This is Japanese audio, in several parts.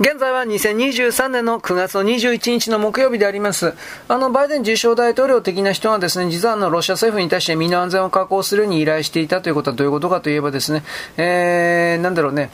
現在は2023年の9月の21日の木曜日であります。あの、バイデン自称大統領的な人がですね、実はあの、ロシア政府に対して身の安全を確保するように依頼していたということはどういうことかといえばですね、えー、なんだろうね、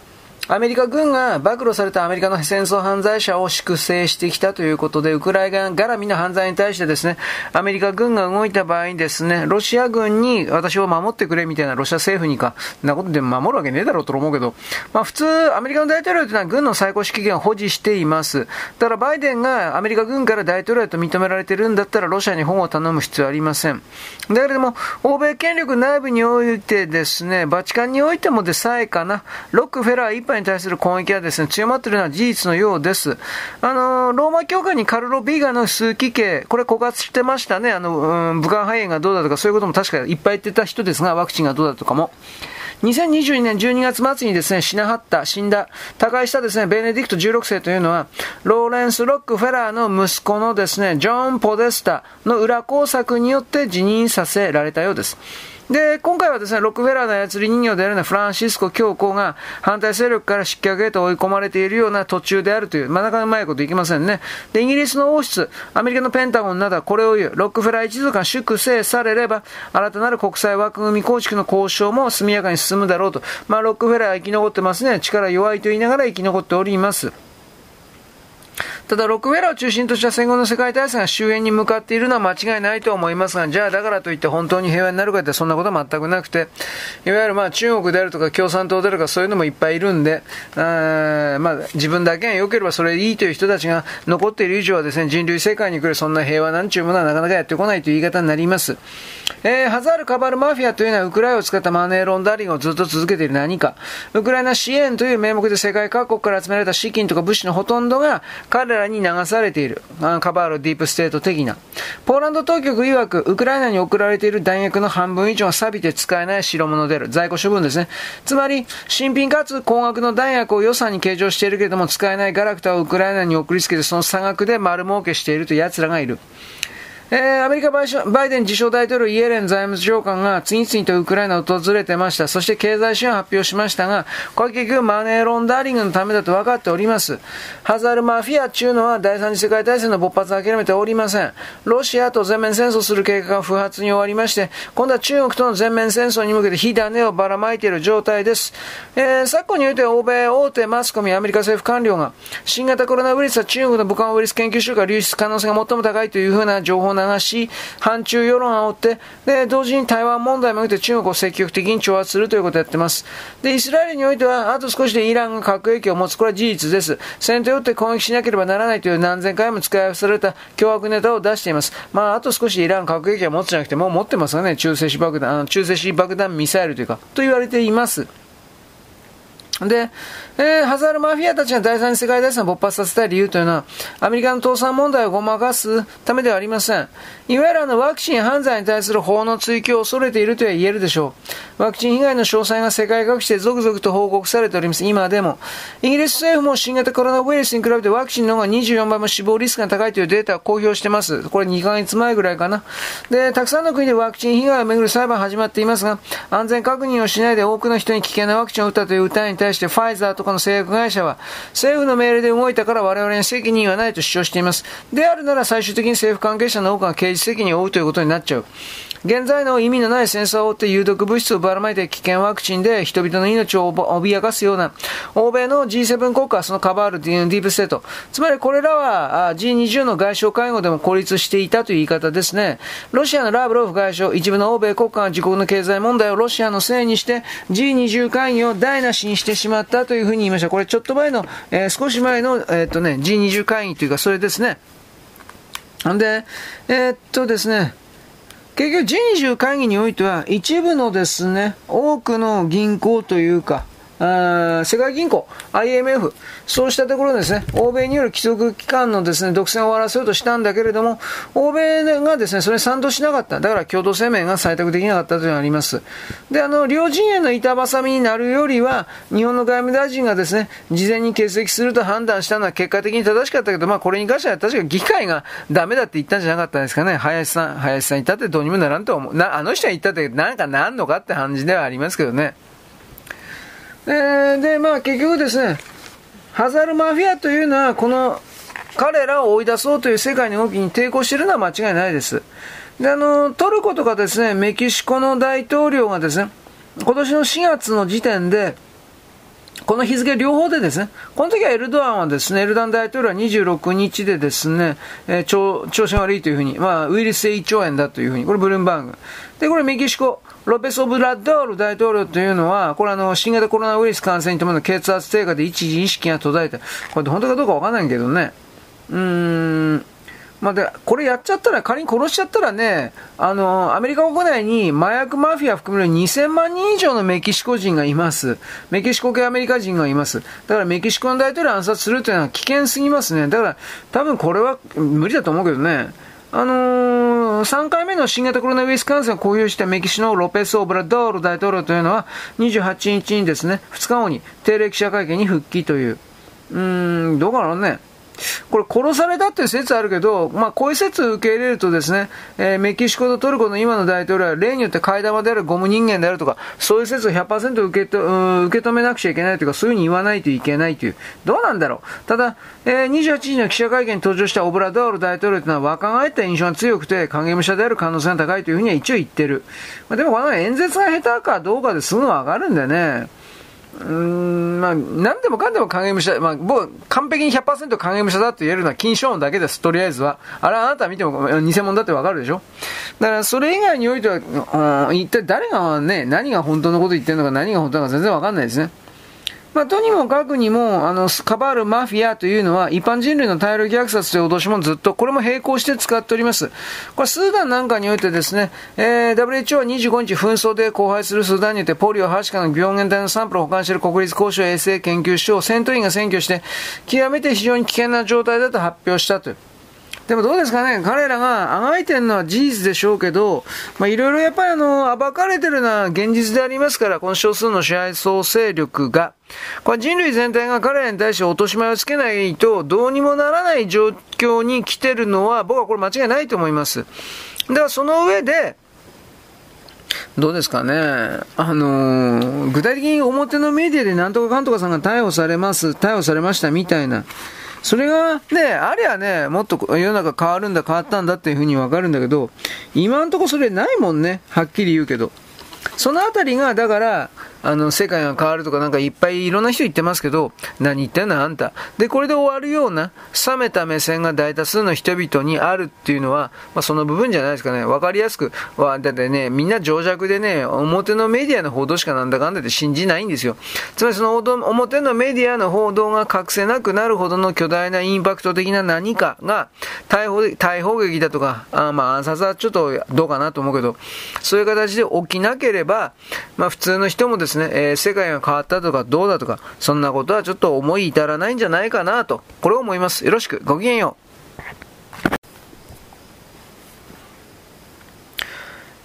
アメリカ軍が暴露されたアメリカの戦争犯罪者を粛清してきたということで、ウクライナ絡みの犯罪に対してですね、アメリカ軍が動いた場合にですね、ロシア軍に私を守ってくれみたいなロシア政府にか、なことで守るわけねえだろうと思うけど、まあ普通、アメリカの大統領というのは軍の最高指揮権を保持しています。だからバイデンがアメリカ軍から大統領と認められてるんだったら、ロシアに本を頼む必要ありません。だけども、欧米権力内部においてですね、バチカンにおいてもでさえかな、ロックフェラー一杯に対する攻撃はですね、強まっているのは事実のようです。あの、ローマ教会にカルロ・ビーガの数奇形、これ枯渇してましたね。あの、うん、武漢肺炎がどうだとか、そういうことも確かいっぱい言ってた人ですが、ワクチンがどうだとかも。2022年12月末にですね、死なはった、死んだ、他界したですね、ベネディクト16世というのは、ローレンス・ロックフェラーの息子のですね、ジョン・ポデスタの裏工作によって辞任させられたようです。で、今回はですね、ロックフェラーの操り人形であるようなフランシスコ教皇が反対勢力から失脚へと追い込まれているような途中であるという、まあ、なかなかうまいこといきませんね。で、イギリスの王室、アメリカのペンタゴンなどはこれを言う、ロックフェラー一族が粛清されれば、新たなる国際枠組み構築の交渉も速やかに進むだろうと。まあ、ロックフェラーは生き残ってますね。力弱いと言いながら生き残っております。ただ、ロックウェラを中心とした戦後の世界大戦が終焉に向かっているのは間違いないと思いますが、じゃあだからといって本当に平和になるかってそんなことは全くなくて、いわゆるまあ中国であるとか共産党であるとかそういうのもいっぱいいるんで、あまあ自分だけが良ければそれでいいという人たちが残っている以上はですね、人類世界に来るそんな平和なんちゅうものはなかなかやってこないという言い方になります。えー、ハザール・カバル・マフィアというのはウクライナを使ったマネーロンダリングをずっと続けている何か。ウクライナ支援という名目で世界各国から集められた資金とか物資のほとんどが彼らに流されている。あカバール・ディープステート的な。ポーランド当局曰く、ウクライナに送られている弾薬の半分以上は錆びて使えない代物である。在庫処分ですね。つまり、新品かつ高額の弾薬を予算に計上しているけれども、使えないガラクタをウクライナに送りつけて、その差額で丸儲けしているという奴らがいる。えー、アメリカバイデン自称大統領イエレン財務長官が次々とウクライナを訪れてました。そして経済支援を発表しましたが、これ結局マネーロンダーリングのためだと分かっております。ハザールマフィアというのは第三次世界大戦の勃発を諦めておりません。ロシアと全面戦争する計画が不発に終わりまして、今度は中国との全面戦争に向けて火種をばらまいている状態です。えー、昨今において欧米大手マスコミ、アメリカ政府官僚が、新型コロナウイルスは中国の武漢ウイルス研究所から流出可能性が最も高いというふうな情報流し、反中世論を煽って、で、同時に台湾問題もおいて中国を積極的に挑発するということをやってます。で、イスラエルにおいては、あと少しでイランが核兵器を持つ。これは事実です。先手を打って攻撃しなければならないという何千回も使い合された凶悪ネタを出しています。まあ、あと少しでイラン核兵器を持つじゃなくて、もう持ってますがね、中性子爆弾、中性子爆弾ミサイルというか、と言われています。で、えー、ハザールマフィアたちが第三次世界大戦を勃発させたい理由というのは、アメリカの倒産問題をごまかすためではありません。いわゆるあのワクチン犯罪に対する法の追及を恐れているとは言えるでしょう。ワクチン被害の詳細が世界各地で続々と報告されております。今でも。イギリス政府も新型コロナウイルスに比べてワクチンの方が24倍も死亡リスクが高いというデータを公表してます。これ2ヶ月前ぐらいかな。で、たくさんの国でワクチン被害をめぐる裁判始まっていますが、安全確認をしないで多くの人に危険なワクチンを打ったという訴えに対してファイザーとかの製薬会社は、政府の命令で動いたから我々に責任はないと主張しています。であるなら最終的に政府関係者の多くが刑事責任を負うということになっちゃう。現在の意味のない戦争を追って有毒物質をばらまいて危険ワクチンで人々の命を脅かすような欧米の G7 国家、そのカバールディープステート。つまりこれらは G20 の外相会合でも孤立していたという言い方ですね。ロシアのラブロフ外相、一部の欧米国家が自国の経済問題をロシアのせいにして G20 会議を台無しにしてしまったというふうに言いました。これちょっと前の、えー、少し前の、えー、っとね、G20 会議というかそれですね。んで、えー、っとですね、結局人事会議においては一部のですね、多くの銀行というか、あ世界銀行、IMF、そうしたところですね、欧米による規則機関のですね、独占を終わらせようとしたんだけれども、欧米がですね、それに賛同しなかった。だから共同声明が採択できなかったというのがあります。で、あの、両陣営の板挟みになるよりは、日本の外務大臣がですね、事前に欠席すると判断したのは結果的に正しかったけど、まあこれに関しては確か議会がダメだって言ったんじゃなかったんですかね。林さん、林さん言ったってどうにもならんと思う。な、あの人は言ったってなんかなんのかって感じではありますけどね。えー、で、まあ結局ですね、ハザルマフィアというのは、この彼らを追い出そうという世界の動きに抵抗しているのは間違いないです。で、あの、トルコとかですね、メキシコの大統領がですね、今年の4月の時点で、この日付両方でですね、この時はエルドアンはですね、エルダン大統領は26日でですね、えー、調調子が悪いというふうに、まあ、ウイルス性胃腸炎だというふうに、これブルームバーグ。で、これメキシコ、ロペス・オブラッドール大統領というのは、これあの、新型コロナウイルス感染に伴う血圧低下で一時意識が途絶えた。これ本当かどうかわかんないけどね。うーん、まあ、で、これやっちゃったら、仮に殺しちゃったらね、あの、アメリカ国内に麻薬マフィア含める2000万人以上のメキシコ人がいます。メキシコ系アメリカ人がいます。だからメキシコの大統領暗殺するというのは危険すぎますね。だから、多分これは無理だと思うけどね。あのー、3回目の新型コロナウイルス感染を公表したメキシのロペス・オブラドール大統領というのは、28日にですね、2日後に定例記者会見に復帰という。うーん、どうかなね。これ殺されたっていう説あるけど、まあ、こういう説を受け入れるとですね、えー、メキシコとトルコの今の大統領は例によって替え玉であるゴム人間であるとか、そういう説を100%受けと受け止めなくちゃいけないというか、そういうふうに言わないといけないという、どうなんだろう。ただ、えー、28日の記者会見に登場したオブラドール大統領というのは若返った印象が強くて、影武者である可能性が高いというふうには一応言ってる。まあ、でもこの演説が下手かどうかですぐわかるんだよね。うん、まあ、なんでもかんでも影武者、まあ、もう完璧に100%影武者だと言えるのは金正恩だけです、とりあえずは。あれあなた見ても偽物だってわかるでしょ？だからそれ以外においては、一体誰がね、何が本当のこと言ってるのか何が本当なのか全然わかんないですね。まあ、とにもかくにも、あの、カバールマフィアというのは、一般人類の大量虐殺という脅しもずっと、これも並行して使っております。これ、スーダンなんかにおいてですね、えー、WHO は25日紛争で荒廃するスーダンにおいて、ポリオ、ハシカの病原体のサンプルを保管している国立公衆衛生研究所を戦闘員が占拠して、極めて非常に危険な状態だと発表したという。でもどうですかね、彼らがあがいてるのは事実でしょうけど、まあ、いろいろやっぱりあの、暴かれてるのは現実でありますから、この少数の支配層勢力が、これ人類全体が彼らに対して落とし前をつけないと、どうにもならない状況に来てるのは、僕はこれ間違いないと思います。では、その上で、どうですかね。あのー、具体的に表のメディアでなんとかかんとかさんが逮捕されます、逮捕されましたみたいな、それがね、ありゃね、もっと世の中変わるんだ、変わったんだっていうふうにわかるんだけど、今んとこそれないもんね、はっきり言うけど。そのあたりが、だから、あの、世界が変わるとかなんかいっぱいいろんな人言ってますけど、何言ってんのあんた。で、これで終わるような、冷めた目線が大多数の人々にあるっていうのは、まあ、その部分じゃないですかね。わかりやすく、は、だってね、みんな情弱でね、表のメディアの報道しかなんだかんだって信じないんですよ。つまりその表のメディアの報道が隠せなくなるほどの巨大なインパクト的な何かが、逮捕、逮捕劇だとか、あまあ暗殺はちょっとどうかなと思うけど、そういう形で起きなければ、まあ普通の人もですね、ですねえー、世界が変わったとかどうだとか、そんなことはちょっと思い至らないんじゃないかなと、これを思います。よろしく、ごきげんよう。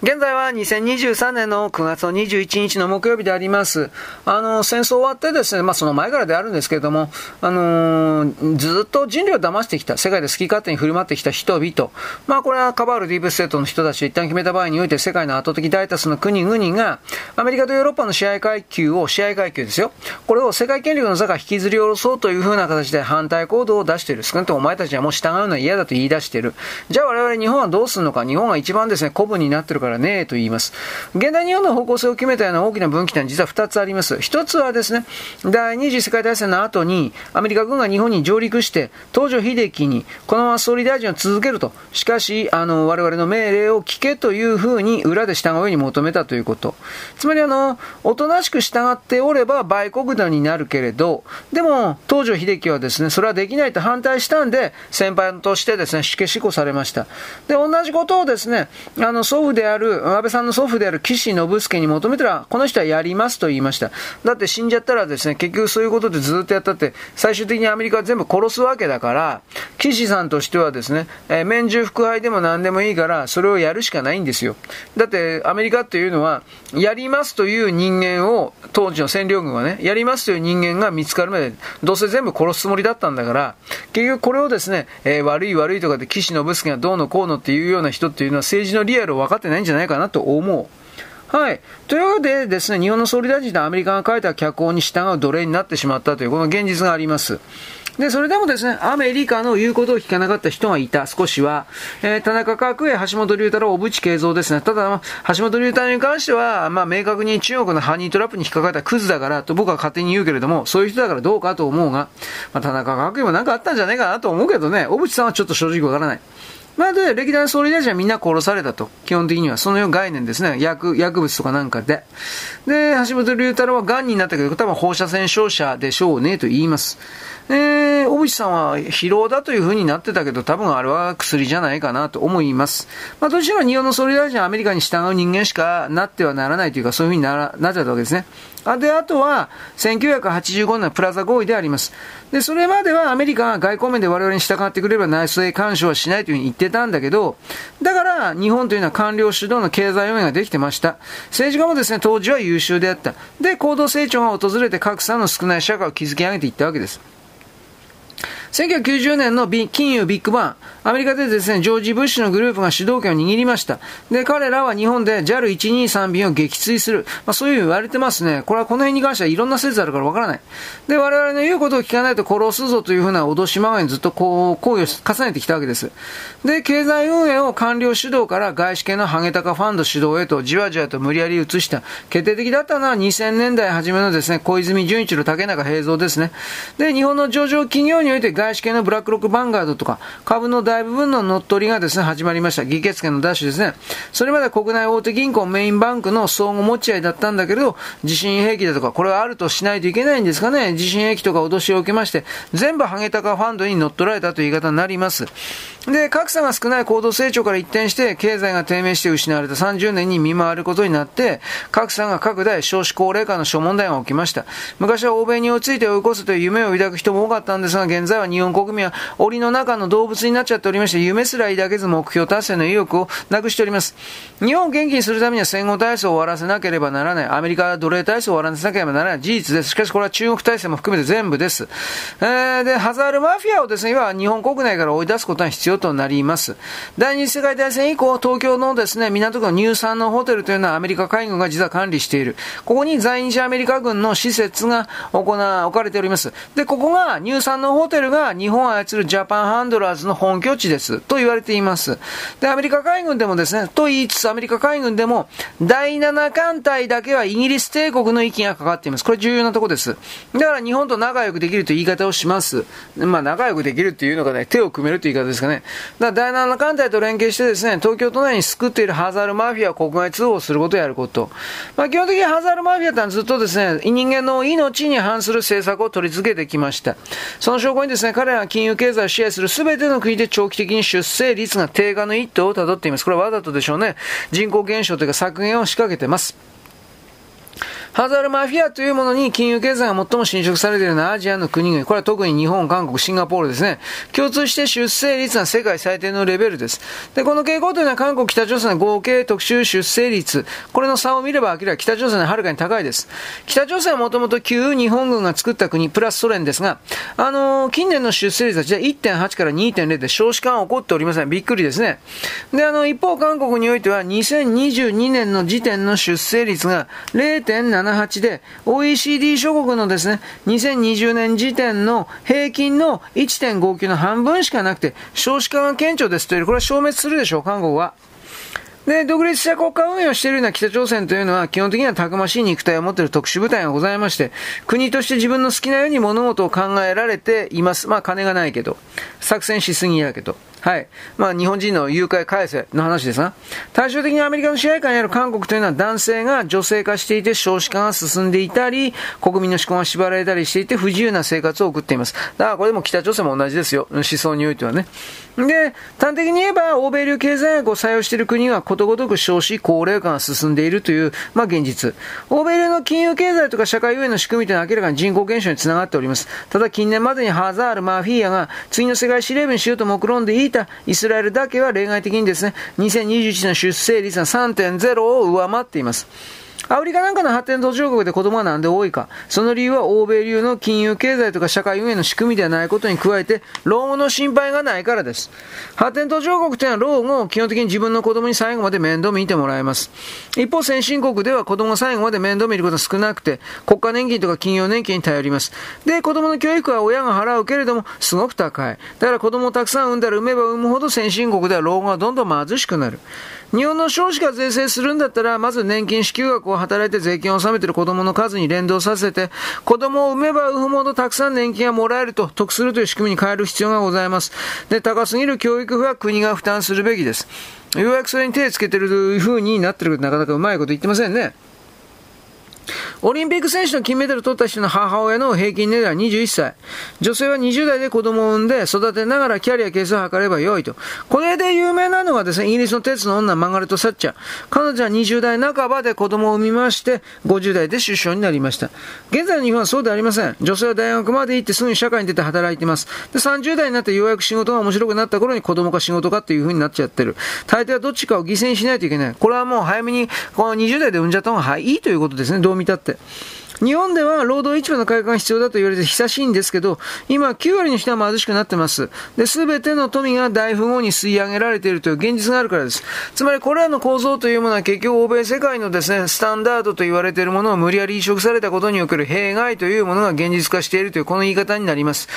現在は2023年の9月の21日の木曜日であります。あの、戦争終わってですね、まあその前からであるんですけれども、あのー、ずっと人類を騙してきた、世界で好き勝手に振る舞ってきた人々、まあこれはカバールディープステートの人たちを一旦決めた場合において世界の圧倒的大多数の国々が、アメリカとヨーロッパの支配階級を、支配階級ですよ。これを世界権力の座が引きずり下ろそうというふうな形で反対行動を出している。少なくともお前たちはもう従うのは嫌だと言い出している。じゃあ我々日本はどうするのか。日本は一番ですね、古文になってるかからね、と言います。現代日本の方向性を決めたような大きな分岐点は実は2つあります。1つはですね、第二次世界大戦の後に、アメリカ軍が日本に上陸して、東条英機に、このまま総理大臣を続けると。しかし、あの、我々の命令を聞けというふうに、裏で従うように求めたということ。つまり、あの、おとなしく従っておれば、売国団になるけれど、でも、東条英機はですね、それはできないと反対したんで、先輩としてですね、死刑執行されました。で、同じことをですね、あの、祖父であるる、安倍さんの祖父である岸信介に求めたら、この人はやりますと言いました。だって死んじゃったらですね、結局そういうことでずっとやったって、最終的にアメリカは全部殺すわけだから、岸さんとしてはですね、えー、免従服配でも何でもいいから、それをやるしかないんですよ。だって、アメリカっていうのは、やりますという人間を、当時の占領軍はね、やりますという人間が見つかるまで、どうせ全部殺すつもりだったんだから、結局これをですね、えー、悪い悪いとかで岸信介がどうのこうのっていうような人っていうのは政治のリアルを分かってないんじゃないかなと思う。はい。というわけでですね、日本の総理大臣とアメリカが書いた脚本に従う奴隷になってしまったという、この現実があります。で、それでもですね、アメリカの言うことを聞かなかった人がいた、少しは。えー、田中角栄、橋本龍太郎、小渕恵三ですね。ただ、橋本龍太郎に関しては、まあ、明確に中国のハニートラップに引っかかったクズだから、と僕は勝手に言うけれども、そういう人だからどうかと思うが、まあ、田中角栄も何かあったんじゃないかなと思うけどね、小渕さんはちょっと正直わからない。まあ、で、歴代総理大臣はみんな殺されたと。基本的には。そのよう概念ですね。薬、薬物とかなんかで。で、橋本龍太郎は癌になったけど、多分放射線照射でしょうねと言います。えー、小渕さんは疲労だというふうになってたけど、多分あれは薬じゃないかなと思います。まあ、どちら日本の総理大臣はアメリカに従う人間しかなってはならないというか、そういうふうにならなっちゃったわけですね。あで、あとは、1985年のプラザ合意であります。で、それまではアメリカが外交面で我々に従ってくれれば内政干渉はしないというふうに言ってたんだけど、だから日本というのは官僚主導の経済運営ができてました。政治家もですね、当時は優秀であった。で、高度成長が訪れて格差の少ない社会を築き上げていったわけです。1990年の金融ビッグバン、アメリカでですね、ジョージ・ブッシュのグループが主導権を握りました。で、彼らは日本で JAL123 便を撃墜する。まあ、そういうふうに言われてますね。これはこの辺に関してはいろんな説あるからわからない。で、我々の言うことを聞かないと殺すぞというふうな脅しまがにずっとこう、行為を重ねてきたわけです。で、経済運営を官僚主導から外資系のハゲタカファンド主導へとじわじわと無理やり移した。決定的だったのは2000年代初めのですね、小泉純一郎竹中平蔵ですね。で、日本の上場企業において外外資系のブラックロックバンガードとか、株の大部分の乗っ取りがですね、始まりました。議決権のダッシュですね。それまで国内大手銀行メインバンクの相互持ち合いだったんだけれど、地震兵器だとか、これはあるとしないといけないんですかね。地震兵器とか脅しを受けまして、全部ハゲタカファンドに乗っ取られたという言い方になります。で、格差が少ない高度成長から一転して、経済が低迷して失われた30年に見回ることになって、格差が拡大、少子高齢化の諸問題が起きました。昔は欧米に追いついて追い越すという夢を抱く人も多かったんですが、現在は日本国民は檻の中の動物になっちゃっておりまして、夢すら抱けず目標達成の意欲をなくしております。日本を元気にするためには戦後体制を終わらせなければならない。アメリカは奴隷体制を終わらせなければならない。事実です。しかしこれは中国体制も含めて全部です。えー、で、ハザールマフィアをですね、今日本国内から追い出すことが必要となります。第二次世界大戦以降、東京のですね、港区の乳酸のホテルというのはアメリカ海軍が実は管理している。ここに在日アメリカ軍の施設が行置かれております。で、ここが、乳酸のホテルが日本を操るジャパンハンドラーズの本拠地です。と言われています。で、アメリカ海軍でもですね、と言いつつアメリカ海軍でも、第7艦隊だけはイギリス帝国の息がかかっています。これ重要なとこです。だから日本と仲良くできるという言い方をします。まあ仲良くできるっていうのがね、手を組めるという言い方ですかね。だから第7艦隊と連携してですね、東京都内に救っているハザールマフィアを国外通報することをやること。まあ基本的にハザールマフィアってのはずっとですね、人間の命に反する政策を取り続けてきました。その証拠にですね、彼らは金融経済を支配する全ての国で長期的に出生率が低下の一途をたどっています。これはわざとでしょうね。人口減少というか削減を仕掛けてます。ハザールマフィアというものに金融経済が最も侵食されているようなアジアの国々、これは特に日本、韓国、シンガポールですね。共通して出生率が世界最低のレベルです。で、この傾向というのは韓国、北朝鮮の合計特殊出生率、これの差を見れば明らかに北朝鮮ははるかに高いです。北朝鮮はもともと旧日本軍が作った国、プラスソ連ですが、あのー、近年の出生率はじゃ1.8から2.0で少子化が起こっておりません。びっくりですね。で、あの、一方、韓国においては2022年の時点の出生率が0.7 78で、OECD 諸国のですね、2020年時点の平均の1.59の半分しかなくて、少子化が顕著ですという、これは消滅するでしょう、韓国は。で、独立した国家運営をしているような北朝鮮というのは、基本的にはたくましい肉体を持っている特殊部隊がございまして、国として自分の好きなように物事を考えられています。まあ、金がないけど、作戦しすぎだけど。はい。まあ、日本人の誘拐返せの話ですが、対照的にアメリカの支配下にある韓国というのは男性が女性化していて少子化が進んでいたり、国民の思考が縛られたりしていて不自由な生活を送っています。だからこれも北朝鮮も同じですよ。思想においてはね。で、端的に言えば、欧米流経済学を採用している国はことごとく少子高齢化が進んでいるという、まあ現実。欧米流の金融経済とか社会運営の仕組みというのは明らかに人口減少につながっております。ただ近年までにハザール、マフィアが次の世界司令部にしようと目論んでいたイスラエルだけは例外的にですね、2021年出生率が3.0を上回っています。アフリカなんかの発展途上国で子供がなんで多いか。その理由は欧米流の金融経済とか社会運営の仕組みではないことに加えて、老後の心配がないからです。発展途上国というのは老後を基本的に自分の子供に最後まで面倒見てもらえます。一方、先進国では子供が最後まで面倒見ることが少なくて、国家年金とか企業年金に頼ります。で、子供の教育は親が払うけれども、すごく高い。だから子供をたくさん産んだら産めば産むほど先進国では老後がどんどん貧しくなる。日本の少子化税制するんだったら、まず年金支給額を働いて税金を納めている子供の数に連動させて、子供を産めば産むほどたくさん年金がもらえると得するという仕組みに変える必要がございます。で、高すぎる教育費は国が負担するべきです。ようやくそれに手をつけてるというふうになってるけど、なかなかうまいこと言ってませんね。オリンピック選手の金メダル取った人の母親の平均年齢は21歳。女性は20代で子供を産んで育てながらキャリア形成を図ればよいと。これで有名なのがですね、イギリスの鉄の女マガレット・サッチャー。彼女は20代半ばで子供を産みまして、50代で首相になりました。現在の日本はそうでありません。女性は大学まで行ってすぐに社会に出て働いています。で、30代になってようやく仕事が面白くなった頃に子供か仕事かっていう風になっちゃってる。大抵はどっちかを犠牲にしないといけない。これはもう早めに、この20代で産んじゃった方がいいということですね。どう見たって。it. 日本では労働市場の改革が必要だと言われて久しいんですけど、今9割の人は貧しくなってます。で、すべての富が大富豪に吸い上げられているという現実があるからです。つまりこれらの構造というものは結局欧米世界のですね、スタンダードと言われているものを無理やり移植されたことにおける弊害というものが現実化しているというこの言い方になります。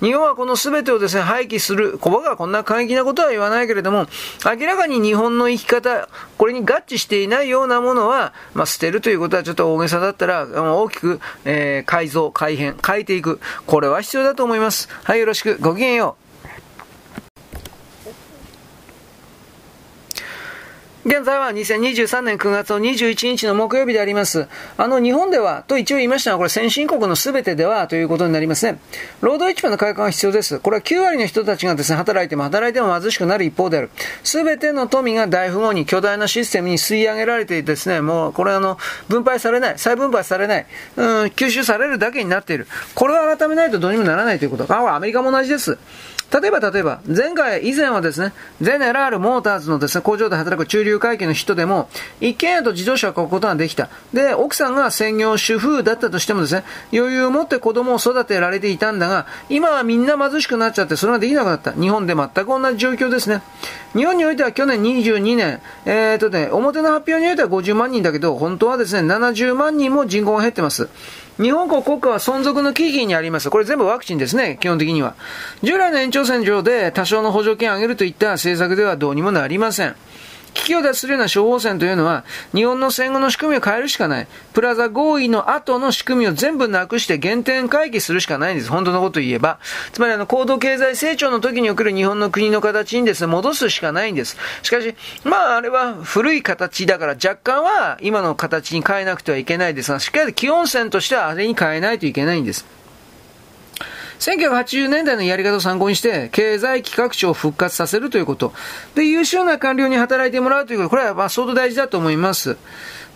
日本はこの全てをですね、廃棄する、小バがこんな過激なことは言わないけれども、明らかに日本の生き方、これに合致していないようなものは、まあ、捨てるということはちょっと大げさだったら、大きく、えーえ、改造、改変、変えていく。これは必要だと思います。はい、よろしく。ごきげんよう。現在は2023年9月の21日の木曜日であります。あの、日本では、と一応言いましたが、これ先進国の全てではということになりますね。労働市場の改革が必要です。これは9割の人たちがですね、働いても働いても貧しくなる一方である。全ての富が大富豪に巨大なシステムに吸い上げられていてですね、もう、これあの、分配されない、再分配されない、うん、吸収されるだけになっている。これを改めないとどうにもならないということ。あ、アメリカも同じです。例えば例えば、前回、以前はですね、ゼネラール・モーターズのですね、工場で働く中流階級の人でも、一軒家と自動車を買うことができた。で、奥さんが専業主婦だったとしてもですね、余裕を持って子供を育てられていたんだが、今はみんな貧しくなっちゃって、それができなくなった。日本で全く同じ状況ですね。日本においては去年22年、えーとね、表の発表においては50万人だけど、本当はですね、70万人も人口が減ってます。日本国国家は存続の危機にあります。これ全部ワクチンですね、基本的には。従来の延長線上で多少の補助金を上げるといった政策ではどうにもなりません。危機を脱するような処方箋というのは、日本の戦後の仕組みを変えるしかない。プラザ合意の後の仕組みを全部なくして原点回帰するしかないんです。本当のこと言えば。つまりあの、高度経済成長の時における日本の国の形にですね、戻すしかないんです。しかし、まあ、あれは古い形だから若干は今の形に変えなくてはいけないですが、しっかりと基本線としてはあれに変えないといけないんです。1980年代のやり方を参考にして、経済企画庁を復活させるということ。で、優秀な官僚に働いてもらうということ、これはまあ相当大事だと思います。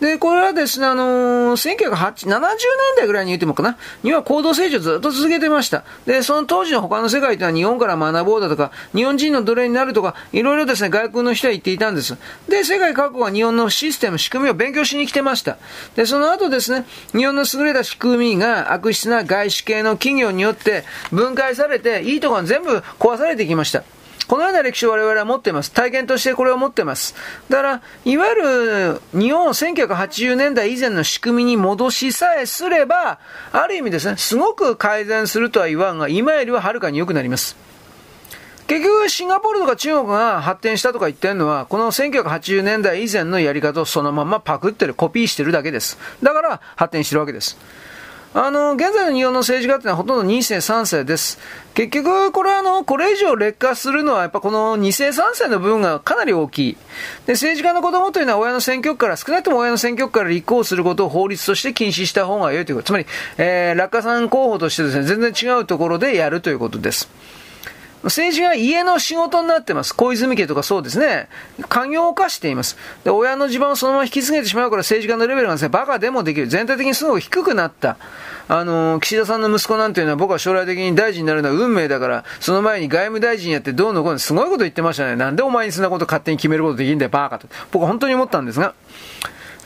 で、これはですね、あのー、1970年代ぐらいに言ってもかな、には行動成長ずっと続けてました。で、その当時の他の世界というのは日本から学ぼうだとか、日本人の奴隷になるとか、いろいろですね、外国の人は言っていたんです。で、世界各国は日本のシステム、仕組みを勉強しに来てました。で、その後ですね、日本の優れた仕組みが悪質な外資系の企業によって分解されて、いいところが全部壊されてきました。このような歴史を我々は持っています。体験としてこれを持っています。だから、いわゆる日本を1980年代以前の仕組みに戻しさえすれば、ある意味ですね、すごく改善するとは言わんが、今よりははるかに良くなります。結局、シンガポールとか中国が発展したとか言ってるのは、この1980年代以前のやり方をそのままパクってる、コピーしてるだけです。だから発展してるわけです。あの、現在の日本の政治家ってのはほとんど2世3世です。結局、これあの、これ以上劣化するのはやっぱこの2世3世の部分がかなり大きい。で、政治家の子供というのは親の選挙区から、少なくとも親の選挙区から立候補することを法律として禁止した方が良いということ。つまり、えー、落下さん候補としてですね、全然違うところでやるということです。政治が家の仕事になってます。小泉家とかそうですね。家業を犯しています。で、親の地盤をそのまま引き継げてしまうから政治家のレベルがですね、バカでもできる。全体的にすごく低くなった。あの、岸田さんの息子なんていうのは僕は将来的に大臣になるのは運命だから、その前に外務大臣やってどうのこうのすごいこと言ってましたね。なんでお前にそんなこと勝手に決めることできるんだよ、バカと。僕は本当に思ったんですが。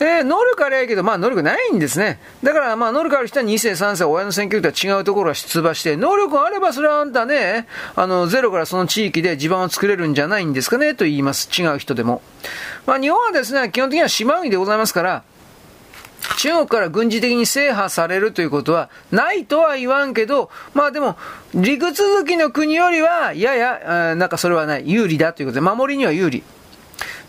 えー、能力あれやけど、まあ能力ないんですね。だから、まあ能力ある人は2世、3世、親の選挙区とは違うところが出馬して、能力があればそれはあんたね、あの、ゼロからその地域で地盤を作れるんじゃないんですかね、と言います。違う人でも。まあ日本はですね、基本的には島国でございますから、中国から軍事的に制覇されるということはないとは言わんけど、まあでも、陸続きの国よりは、やや、なんかそれはない、有利だということで、守りには有利。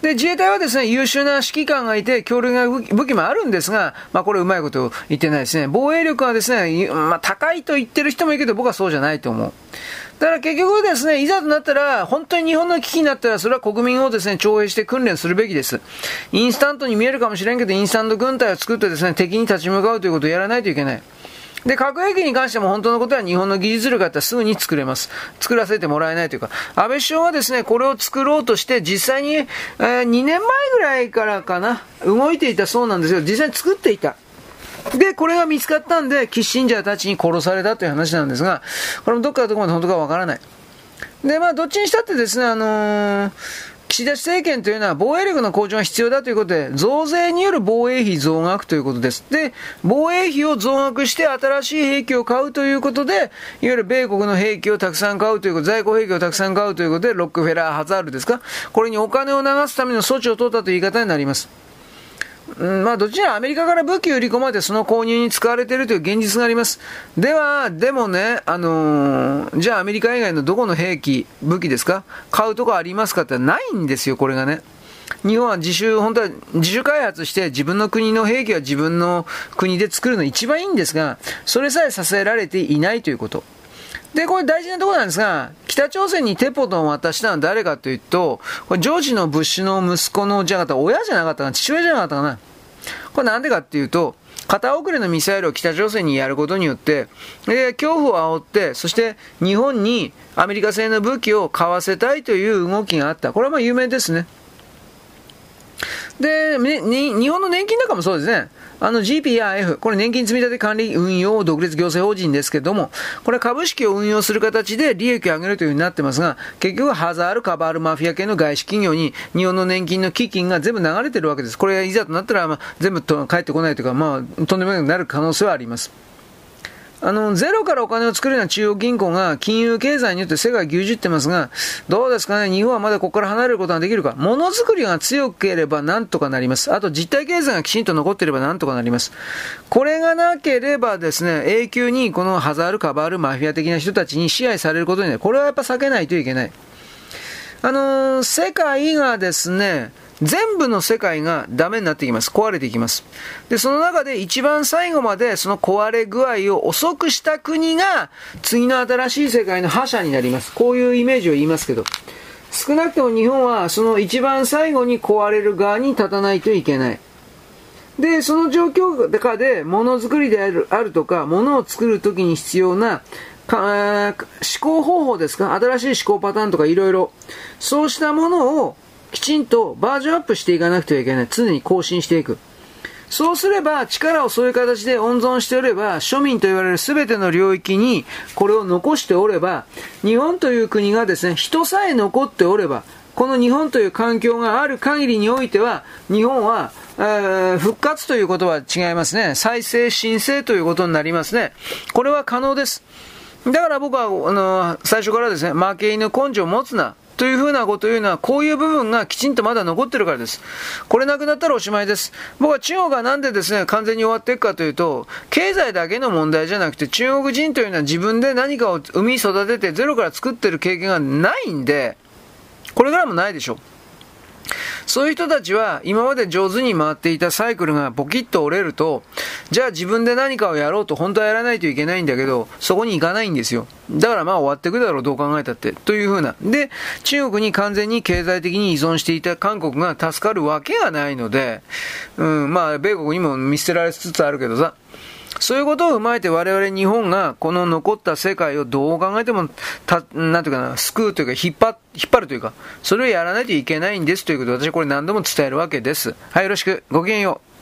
で、自衛隊はですね、優秀な指揮官がいて、強力な武器もあるんですが、まあこれうまいこと言ってないですね。防衛力はですね、まあ高いと言ってる人もいるけど、僕はそうじゃないと思う。だから結局ですね、いざとなったら、本当に日本の危機になったら、それは国民をですね、徴兵して訓練するべきです。インスタントに見えるかもしれんけど、インスタント軍隊を作ってですね、敵に立ち向かうということをやらないといけない。で、核兵器に関しても本当のことは日本の技術力だったらすぐに作れます。作らせてもらえないというか、安倍首相はですね、これを作ろうとして、実際に、えー、2年前ぐらいからかな、動いていたそうなんですよ。実際に作っていた。で、これが見つかったんで、キッシンジャーたちに殺されたという話なんですが、これもどっからどこまで本当かわからない。で、まあ、どっちにしたってですね、あのー岸田政権というのは防衛力の向上が必要だということで、増税による防衛費増額ということです。で、防衛費を増額して新しい兵器を買うということで、いわゆる米国の兵器をたくさん買うということ、在庫兵器をたくさん買うということで、ロックフェラー、ハザールですかこれにお金を流すための措置を取ったという言い方になります。うん、まあ、どちらアメリカから武器売り込まれてその購入に使われているという現実があります。では、でもね、あのー、じゃあアメリカ以外のどこの兵器、武器ですか？買うとこありますかってないんですよ、これがね。日本は自主、本当は自主開発して自分の国の兵器は自分の国で作るの一番いいんですが、それさえさせられていないということ。で、これ大事なところなんですが、北朝鮮にテポドンを渡したのは誰かというと、これジョージのブッシュの息子のじゃなかった、親じゃなかったかな、父親じゃなかったかな。これなんでかっていうと、片遅れのミサイルを北朝鮮にやることによって、え恐怖を煽って、そして日本にアメリカ製の武器を買わせたいという動きがあった。これはまあ有名ですね。で、日本の年金高もそうですね。あの GPRF、これ年金積立管理運用独立行政法人ですけれども、これ株式を運用する形で利益を上げるというふうになってますが、結局ハザール、カバール、マフィア系の外資企業に日本の年金の基金が全部流れてるわけです。これいざとなったら、まあ、全部と帰ってこないというか、まあ、とんでもなくなる可能性はあります。あの、ゼロからお金を作るような中央銀行が金融経済によって世界牛耳ってますが、どうですかね、日本はまだここから離れることができるか？ものづくりが強ければなんとかなります。あと実体経済がきちんと残っていればなんとかなります。これがなければですね、永久にこのハザール、カバール、マフィア的な人たちに支配されることになる。これはやっぱ避けないといけない。あのー、世界がですね、全部の世界がダメになってきます。壊れていきます。で、その中で一番最後までその壊れ具合を遅くした国が次の新しい世界の覇者になります。こういうイメージを言いますけど。少なくとも日本はその一番最後に壊れる側に立たないといけない。で、その状況下でものづくりであるあるとか、ものを作るときに必要なか思考方法ですか？新しい思考パターンとかいろいろ。そうしたものをきちんとバージョンアップしていかなくてはいけない。常に更新していく。そうすれば、力をそういう形で温存しておれば、庶民と言われる全ての領域にこれを残しておれば、日本という国がですね、人さえ残っておれば、この日本という環境がある限りにおいては、日本は、えー、復活ということは違いますね。再生申請ということになりますね。これは可能です。だから僕は、あの、最初からですね、負け犬根性を持つな。というふうなことを言うのは、こういう部分がきちんとまだ残ってるからです。これなくなったらおしまいです。僕は中国がなんでですね、完全に終わっていくかというと、経済だけの問題じゃなくて、中国人というのは自分で何かを生み育ててゼロから作ってる経験がないんで、これからもないでしょう。そういう人たちは今まで上手に回っていたサイクルがボキッと折れると、じゃあ自分で何かをやろうと本当はやらないといけないんだけど、そこに行かないんですよ。だからまあ終わっていくだろう、どう考えたって。というふうな。で、中国に完全に経済的に依存していた韓国が助かるわけがないので、うん、まあ米国にも見捨てられつつあるけどさ、そういうことを踏まえて我々日本がこの残った世界をどう考えても、た、なんていうかな、救うというか引っ張、引っ張るというか、それをやらないといけないんですということを私はこれ何度も伝えるわけです。はい、よろしく。ごきげんよう。